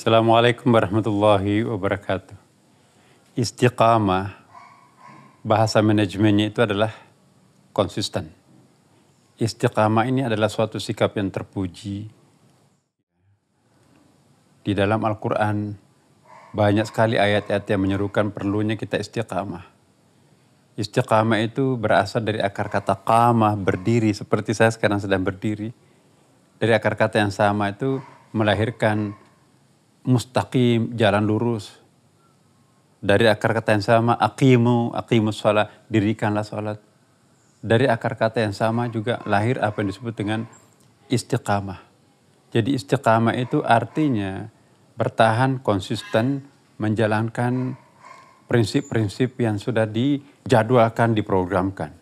Assalamualaikum warahmatullahi wabarakatuh. Istiqamah, bahasa manajemennya itu adalah konsisten. Istiqamah ini adalah suatu sikap yang terpuji. Di dalam Al-Quran, banyak sekali ayat-ayat yang menyerukan perlunya kita istiqamah. Istiqamah itu berasal dari akar kata qamah, berdiri, seperti saya sekarang sedang berdiri. Dari akar kata yang sama itu melahirkan mustaqim, jalan lurus. Dari akar kata yang sama, aqimu, aqimu sholat, dirikanlah sholat. Dari akar kata yang sama juga lahir apa yang disebut dengan istiqamah. Jadi istiqamah itu artinya bertahan konsisten menjalankan prinsip-prinsip yang sudah dijadwalkan, diprogramkan.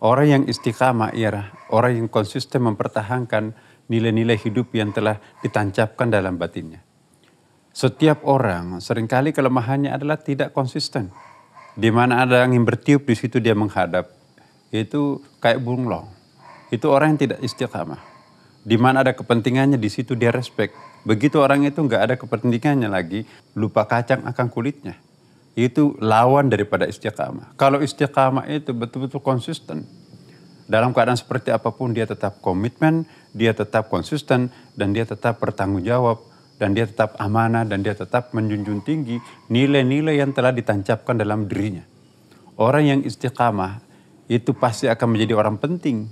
Orang yang istiqamah ialah orang yang konsisten mempertahankan nilai-nilai hidup yang telah ditancapkan dalam batinnya. Setiap orang sering kali kelemahannya adalah tidak konsisten. Di mana ada angin bertiup di situ dia menghadap. Itu kayak bunglong. Itu orang yang tidak istiqamah. Di mana ada kepentingannya di situ dia respect. Begitu orang itu nggak ada kepentingannya lagi, lupa kacang akan kulitnya. Itu lawan daripada istiqamah. Kalau istiqamah itu betul-betul konsisten. Dalam keadaan seperti apa pun dia tetap komitmen, dia tetap konsisten, dan dia tetap bertanggung jawab dan dia tetap amanah dan dia tetap menjunjung tinggi nilai-nilai yang telah ditancapkan dalam dirinya. Orang yang istiqamah itu pasti akan menjadi orang penting.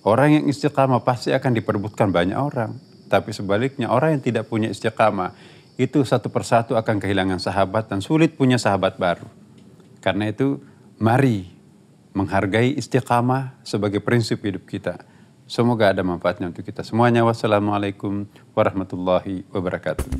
Orang yang istiqamah pasti akan diperbutkan banyak orang. Tapi sebaliknya orang yang tidak punya istiqamah itu satu persatu akan kehilangan sahabat dan sulit punya sahabat baru. Karena itu mari menghargai istiqamah sebagai prinsip hidup kita Semoga ada manfaatnya untuk kita semuanya. Wassalamualaikum warahmatullahi wabarakatuh.